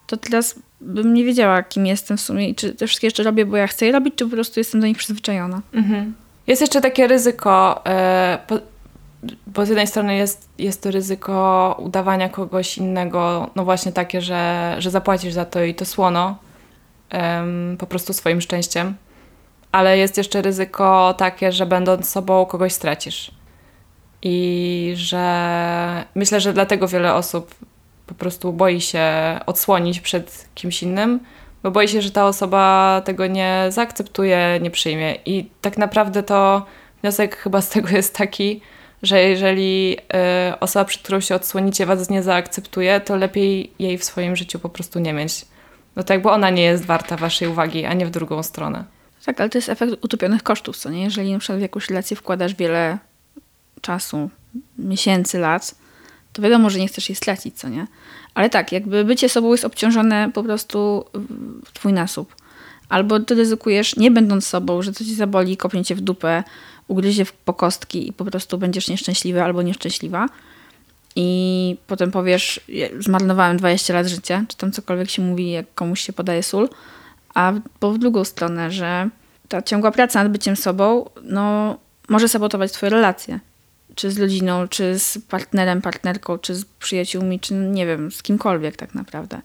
to teraz bym nie wiedziała, kim jestem w sumie i czy te wszystkie jeszcze robię, bo ja chcę je robić, czy po prostu jestem do nich przyzwyczajona. Mhm.
Jest jeszcze takie ryzyko, yy, bo z jednej strony jest, jest to ryzyko udawania kogoś innego, no właśnie takie, że, że zapłacisz za to i to słono um, po prostu swoim szczęściem, ale jest jeszcze ryzyko takie, że będąc sobą kogoś stracisz. I że myślę, że dlatego wiele osób po prostu boi się odsłonić przed kimś innym, bo boi się, że ta osoba tego nie zaakceptuje, nie przyjmie. I tak naprawdę to wniosek chyba z tego jest taki, że jeżeli y, osoba, przed którą się odsłonicie, was nie zaakceptuje, to lepiej jej w swoim życiu po prostu nie mieć. No tak, bo ona nie jest warta waszej uwagi, a nie w drugą stronę.
Tak, ale to jest efekt utopionych kosztów, co nie? Jeżeli na przykład w jakąś relację wkładasz wiele czasu, miesięcy, lat, to wiadomo, że nie chcesz jej stracić, co nie? Ale tak, jakby bycie sobą jest obciążone po prostu w twój nasób. Albo ty ryzykujesz, nie będąc sobą, że to ci zaboli, kopnie cię w dupę, ugryzie w pokostki i po prostu będziesz nieszczęśliwy albo nieszczęśliwa. i potem powiesz, zmarnowałem 20 lat życia, czy tam cokolwiek się mówi, jak komuś się podaje sól, a po drugą stronę, że ta ciągła praca nad byciem sobą, no, może sabotować twoje relacje. Czy z rodziną, czy z partnerem, partnerką, czy z przyjaciółmi, czy nie wiem, z kimkolwiek tak naprawdę.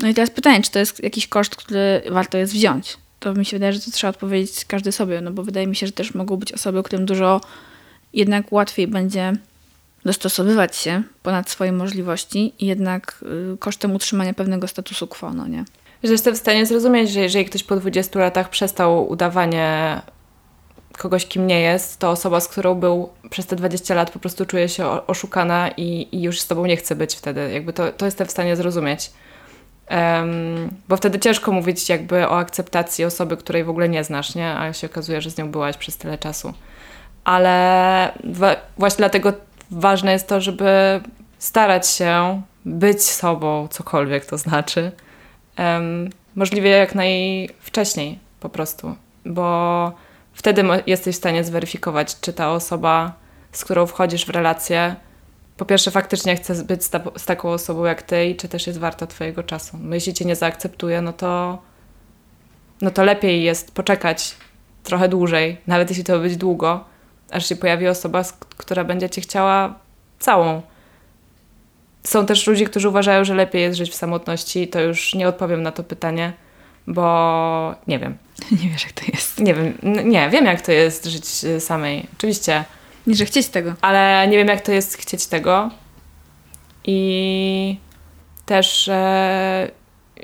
No i teraz pytanie, czy to jest jakiś koszt, który warto jest wziąć? To mi się wydaje, że to trzeba odpowiedzieć każdy sobie, no bo wydaje mi się, że też mogą być osoby, którym dużo jednak łatwiej będzie dostosowywać się ponad swoje możliwości jednak y, kosztem utrzymania pewnego statusu quo, no nie?
Że jestem w stanie zrozumieć, że jeżeli ktoś po 20 latach przestał udawanie kogoś, kim nie jest, to osoba, z którą był przez te 20 lat, po prostu czuje się oszukana i, i już z tobą nie chce być wtedy. Jakby to, to jestem w stanie zrozumieć. Um, bo wtedy ciężko mówić jakby o akceptacji osoby, której w ogóle nie znasz, nie? A się okazuje, że z nią byłaś przez tyle czasu. Ale właśnie dlatego ważne jest to, żeby starać się być sobą, cokolwiek to znaczy, um, możliwie jak najwcześniej po prostu, bo wtedy jesteś w stanie zweryfikować, czy ta osoba, z którą wchodzisz w relację, po pierwsze faktycznie chce być z, ta, z taką osobą jak ty i czy też jest warta twojego czasu. No jeśli cię nie zaakceptuje, no to no to lepiej jest poczekać trochę dłużej, nawet jeśli to być długo, aż się pojawi osoba, która będzie cię chciała całą. Są też ludzie, którzy uważają, że lepiej jest żyć w samotności. To już nie odpowiem na to pytanie, bo nie wiem.
Nie wiesz, jak to jest.
Nie wiem, nie, wiem, jak to jest żyć y, samej. Oczywiście.
Nie, że chcieć tego.
Ale nie wiem, jak to jest chcieć tego. I też e,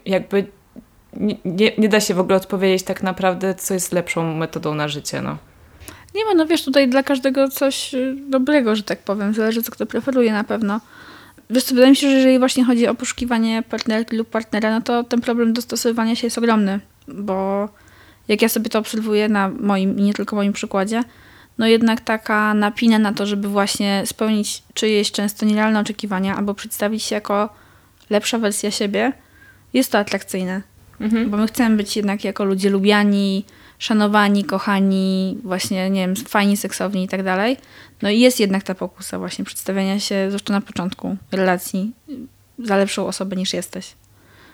jakby nie, nie da się w ogóle odpowiedzieć tak naprawdę, co jest lepszą metodą na życie. No.
Nie ma, no wiesz, tutaj dla każdego coś y, dobrego, że tak powiem. Zależy, co kto preferuje na pewno. Wiesz co, wydaje mi się, że jeżeli właśnie chodzi o poszukiwanie partnerki lub partnera, no to ten problem dostosowywania się jest ogromny, bo jak ja sobie to obserwuję na moim i nie tylko moim przykładzie, no jednak taka napina na to, żeby właśnie spełnić czyjeś często nierealne oczekiwania albo przedstawić się jako lepsza wersja siebie, jest to atrakcyjne. Mhm. Bo my chcemy być jednak jako ludzie lubiani, szanowani, kochani, właśnie, nie wiem, fajni, seksowni i tak dalej. No i jest jednak ta pokusa właśnie przedstawiania się, zwłaszcza na początku relacji, za lepszą osobę niż jesteś.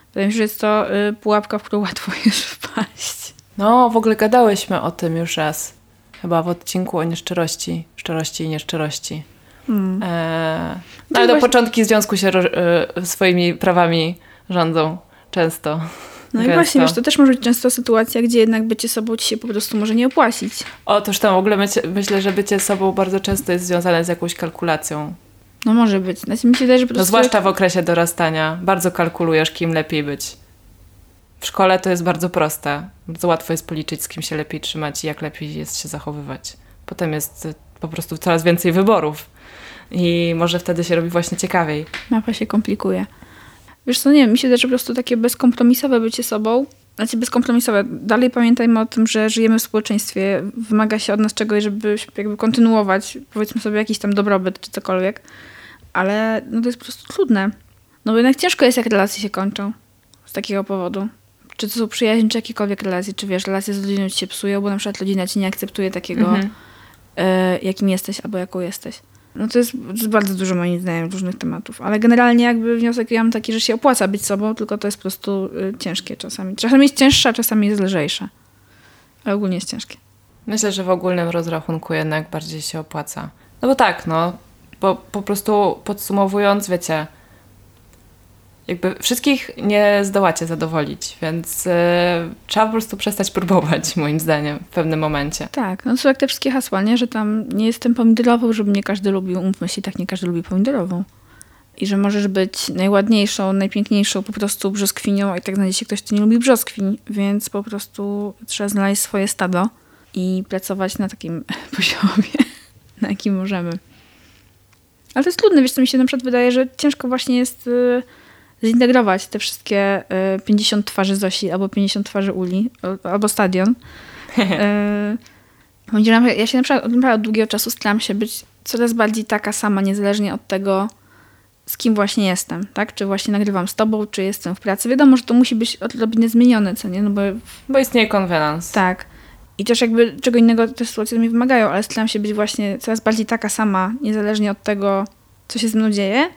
Wydaje mi się, że jest to y, pułapka, w którą łatwo jest wpaść.
No, w ogóle gadałyśmy o tym już raz. Chyba w odcinku o nieszczerości, szczerości i nieszczerości. Hmm. E, no, ale do właśnie... początki związku się e, swoimi prawami rządzą często.
No Gęsto. i właśnie, wiesz, to też może być często sytuacja, gdzie jednak bycie sobą ci się po prostu może nie opłacić.
Otóż tam w ogóle myślę, że bycie sobą bardzo często jest związane z jakąś kalkulacją.
No może być. Znaczy, mi się wydaje, że po
no prostu... No zwłaszcza w okresie dorastania. Bardzo kalkulujesz, kim lepiej być. W szkole to jest bardzo proste. Bardzo łatwo jest policzyć, z kim się lepiej trzymać i jak lepiej jest się zachowywać. Potem jest y, po prostu coraz więcej wyborów. I może wtedy się robi właśnie ciekawiej.
Mapa się komplikuje. Wiesz co, nie mi się że po prostu takie bezkompromisowe bycie sobą, znaczy bezkompromisowe. Dalej pamiętajmy o tym, że żyjemy w społeczeństwie, wymaga się od nas czegoś, żeby jakby kontynuować, powiedzmy sobie, jakiś tam dobrobyt czy cokolwiek, ale no to jest po prostu trudne. No bo jednak ciężko jest, jak relacje się kończą z takiego powodu. Czy to są przyjaźnie, czy jakiekolwiek relacje, czy wiesz, relacje z rodziną ci się psują, bo na przykład rodzina ci nie akceptuje takiego, mhm. y, jakim jesteś albo jaką jesteś. No to jest, to jest bardzo dużo moim zdaniem różnych tematów, ale generalnie jakby wniosek ja mam taki, że się opłaca być sobą, tylko to jest po prostu y, ciężkie czasami. Czasami jest cięższe, czasami jest lżejsze. Ale ogólnie jest ciężkie.
Myślę, że w ogólnym rozrachunku jednak bardziej się opłaca. No bo tak, no, bo po prostu podsumowując, wiecie, jakby wszystkich nie zdołacie zadowolić, więc yy, trzeba po prostu przestać próbować, moim zdaniem, w pewnym momencie.
Tak, no są jak te wszystkie hasła, nie? Że tam nie jestem pomidorową, żeby nie każdy lubił, umówmy się, tak nie każdy lubi pomidorową. I że możesz być najładniejszą, najpiękniejszą po prostu brzoskwinią, a i tak znajdzie się ktoś, kto nie lubi brzoskwiń, więc po prostu trzeba znaleźć swoje stado i pracować na takim poziomie, na jakim możemy. Ale to jest trudne, wiesz co, mi się na przykład wydaje, że ciężko właśnie jest... Yy, zintegrować te wszystkie 50 y, twarzy Zosi albo 50 twarzy Uli albo stadion. Y, ja się na przykład od długiego czasu staram się być coraz bardziej taka sama, niezależnie od tego, z kim właśnie jestem, tak? Czy właśnie nagrywam z tobą, czy jestem w pracy. Wiadomo, że to musi być odrobinę zmienione, co nie? No bo,
bo istnieje konwenans.
Tak. I też jakby czego innego te sytuacje mi wymagają, ale staram się być właśnie coraz bardziej taka sama, niezależnie od tego, co się ze mną dzieje.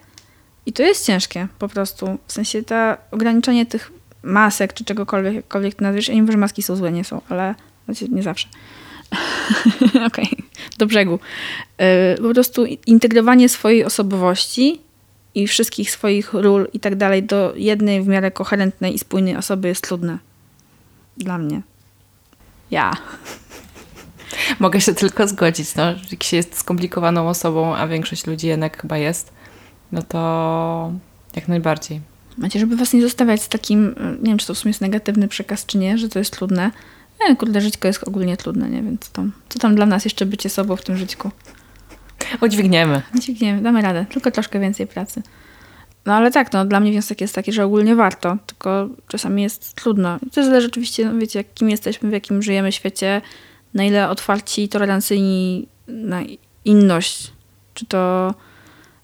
I to jest ciężkie po prostu. W sensie to ograniczenie tych masek czy czegokolwiek, jakkolwiek to nazwiesz. Ja nie wiem, że maski są złe, nie są, ale znaczy nie zawsze. Okej, okay. do brzegu. Yy, po prostu integrowanie swojej osobowości i wszystkich swoich ról i tak dalej do jednej w miarę koherentnej i spójnej osoby jest trudne. Dla mnie. Ja.
Mogę się tylko zgodzić. No, jak się jest skomplikowaną osobą, a większość ludzi jednak chyba jest, no to jak najbardziej.
Macie, żeby was nie zostawiać z takim, nie wiem, czy to w sumie jest negatywny przekaz, czy nie, że to jest trudne. Nie, kurde, żyćko jest ogólnie trudne, nie? Więc to, co tam dla nas jeszcze bycie sobą w tym żyćku?
Udźwigniemy.
Udźwigniemy, damy radę. Tylko troszkę więcej pracy. No ale tak, no dla mnie wniosek jest taki, że ogólnie warto, tylko czasami jest trudno. To zależy oczywiście, no wiecie, kim jesteśmy, w jakim żyjemy świecie, na ile otwarci i tolerancyjni na inność, czy to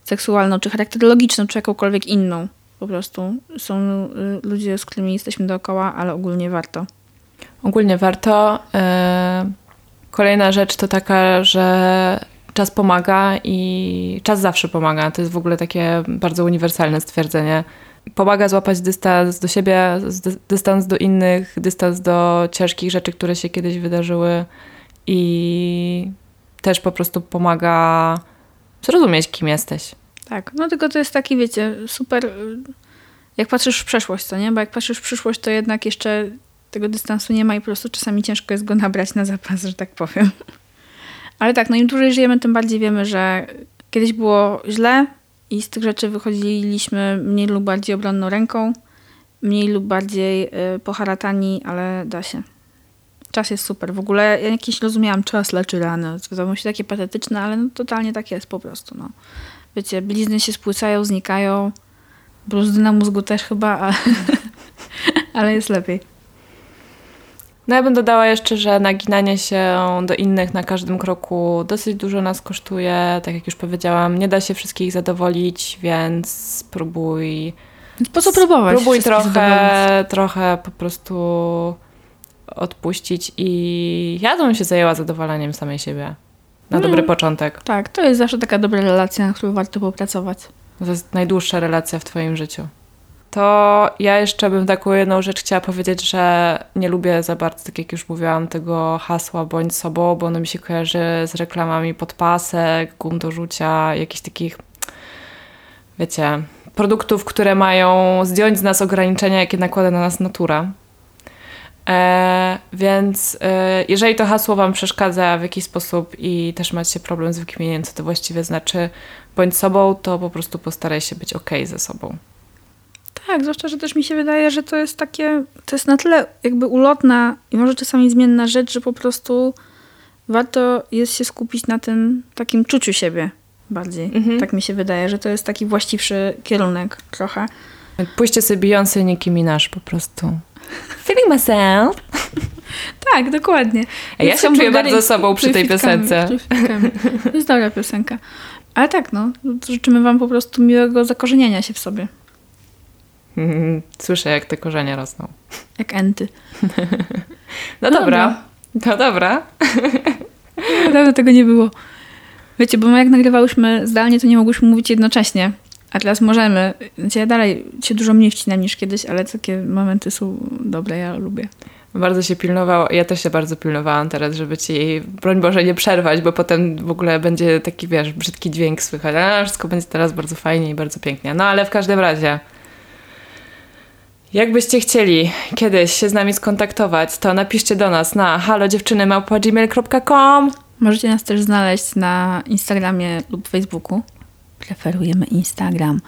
seksualną, czy charakterologiczną, czy jakąkolwiek inną. Po prostu są y, ludzie, z którymi jesteśmy dookoła, ale ogólnie warto.
Ogólnie warto. Y, kolejna rzecz to taka, że czas pomaga i czas zawsze pomaga. To jest w ogóle takie bardzo uniwersalne stwierdzenie. Pomaga złapać dystans do siebie, dystans do innych, dystans do ciężkich rzeczy, które się kiedyś wydarzyły i też po prostu pomaga zrozumieć, kim jesteś.
Tak, no tylko to jest taki, wiecie, super, jak patrzysz w przeszłość, to nie? Bo jak patrzysz w przyszłość, to jednak jeszcze tego dystansu nie ma i po prostu czasami ciężko jest go nabrać na zapas, że tak powiem. Ale tak, no im dłużej żyjemy, tym bardziej wiemy, że kiedyś było źle i z tych rzeczy wychodziliśmy mniej lub bardziej obronną ręką, mniej lub bardziej y, poharatani, ale da się. Czas jest super. W ogóle ja jakieś rozumiałam, czas leczy rany. To się takie patetyczne, ale no, totalnie tak jest po prostu. No. Wiecie, blizny się spłycają, znikają. Bruzdy na mózgu też chyba, ale, ale jest lepiej.
No ja bym dodała jeszcze, że naginanie się do innych na każdym kroku dosyć dużo nas kosztuje. Tak jak już powiedziałam, nie da się wszystkich zadowolić, więc spróbuj.
Po co próbować?
Spróbuj trochę, trochę po prostu odpuścić i ja bym się zajęła zadowalaniem samej siebie. Na dobry mm. początek.
Tak, to jest zawsze taka dobra relacja, na którą warto popracować.
To jest najdłuższa relacja w Twoim życiu to ja jeszcze bym taką jedną rzecz chciała powiedzieć, że nie lubię za bardzo, tak jak już mówiłam, tego hasła bądź sobą, bo ono mi się kojarzy z reklamami podpasek, gum do rzucia, jakichś takich, wiecie, produktów, które mają zdjąć z nas ograniczenia, jakie nakłada na nas natura. E, więc e, jeżeli to hasło Wam przeszkadza w jakiś sposób i też macie problem z wykminieniem, co to właściwie znaczy, bądź sobą, to po prostu postaraj się być ok ze sobą.
Tak, zwłaszcza, że też mi się wydaje, że to jest takie, to jest na tyle jakby ulotna i może czasami zmienna rzecz, że po prostu warto jest się skupić na tym takim czuciu siebie bardziej. Mhm. Tak mi się wydaje, że to jest taki właściwszy kierunek trochę.
Pójście sobie Beyoncé, Nicki Minaj po prostu. Feeling myself.
tak, dokładnie.
A ja się czuję bardzo sobą przy tej piosence.
To jest dobra piosenka. Ale tak, no, życzymy wam po prostu miłego zakorzeniania się w sobie.
Słyszę, jak te korzenie rosną.
Jak enty.
No, no dobra. dobra. No dobra.
Dawno tego nie było. Wiecie, bo my jak nagrywałyśmy zdalnie, to nie mogłyśmy mówić jednocześnie. A teraz możemy. Znaczy ja dalej się dużo mniej wcinam niż kiedyś, ale takie momenty są dobre, ja lubię.
Bardzo się pilnowało, ja też się bardzo pilnowałam teraz, żeby ci, broń Boże, nie przerwać, bo potem w ogóle będzie taki, wiesz, brzydki dźwięk słychać. A wszystko będzie teraz bardzo fajnie i bardzo pięknie. No ale w każdym razie, Jakbyście chcieli kiedyś się z nami skontaktować, to napiszcie do nas na halodziewczyny.gmail.com
Możecie nas też znaleźć na Instagramie lub Facebooku. Preferujemy Instagram.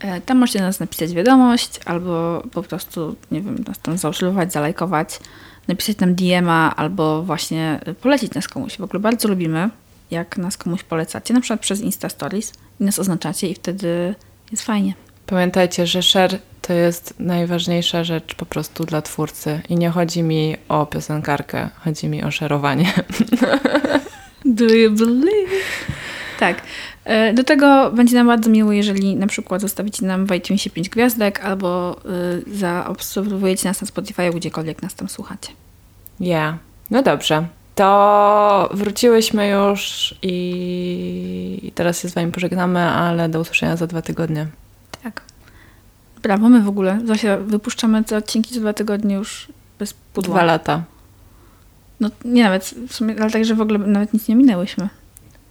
E, tam możecie nas napisać wiadomość albo po prostu, nie wiem, nas tam zaobserwować, zalajkować, napisać nam DM-a albo właśnie polecić nas komuś. W ogóle bardzo lubimy, jak nas komuś polecacie, na przykład przez Insta Stories i nas oznaczacie i wtedy jest fajnie.
Pamiętajcie, że share to jest najważniejsza rzecz po prostu dla twórcy. I nie chodzi mi o piosenkarkę, chodzi mi o szerowanie.
Do you believe? Tak. E, do tego będzie nam bardzo miło, jeżeli na przykład zostawicie nam w iTunesie 5 gwiazdek albo y, zaobserwujecie nas na Spotify, gdziekolwiek nas tam słuchacie.
Ja. Yeah. No dobrze. to wróciłyśmy już i teraz się z Wami pożegnamy, ale do usłyszenia za dwa tygodnie.
Tak. Brawo, my w ogóle. Zosia, wypuszczamy te odcinki co dwa tygodnie już bez pudła.
Dwa lata.
No nie nawet, w sumie, ale także w ogóle nawet nic nie minęłyśmy.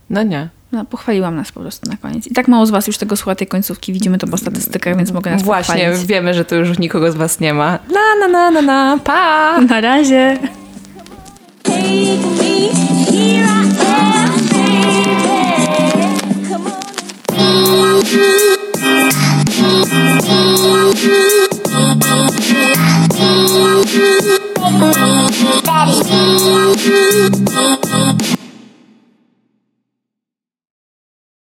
No nie.
No, pochwaliłam nas po prostu na koniec. I tak mało z was już tego słucha tej końcówki. Widzimy to po statystykach, więc mogę nas
Właśnie,
pochwalić.
wiemy, że tu już nikogo z Was nie ma. Na, na, na, na, na, pa!
Na razie!
Daddy.